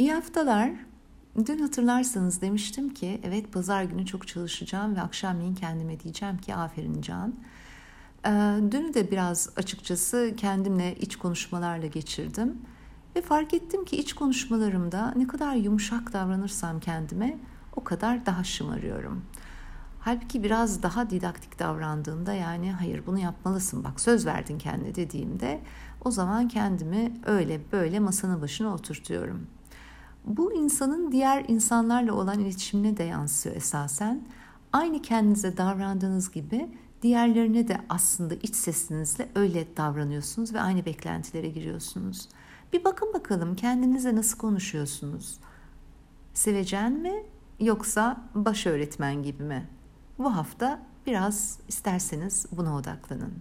İyi haftalar. Dün hatırlarsanız demiştim ki evet pazar günü çok çalışacağım ve akşamleyin kendime diyeceğim ki aferin Can. Ee, dünü de biraz açıkçası kendimle iç konuşmalarla geçirdim. Ve fark ettim ki iç konuşmalarımda ne kadar yumuşak davranırsam kendime o kadar daha şımarıyorum. Halbuki biraz daha didaktik davrandığımda yani hayır bunu yapmalısın bak söz verdin kendine dediğimde o zaman kendimi öyle böyle masanın başına oturtuyorum. Bu insanın diğer insanlarla olan iletişimine de yansıyor esasen. Aynı kendinize davrandığınız gibi diğerlerine de aslında iç sesinizle öyle davranıyorsunuz ve aynı beklentilere giriyorsunuz. Bir bakın bakalım kendinize nasıl konuşuyorsunuz? Sevecen mi yoksa baş öğretmen gibi mi? Bu hafta biraz isterseniz buna odaklanın.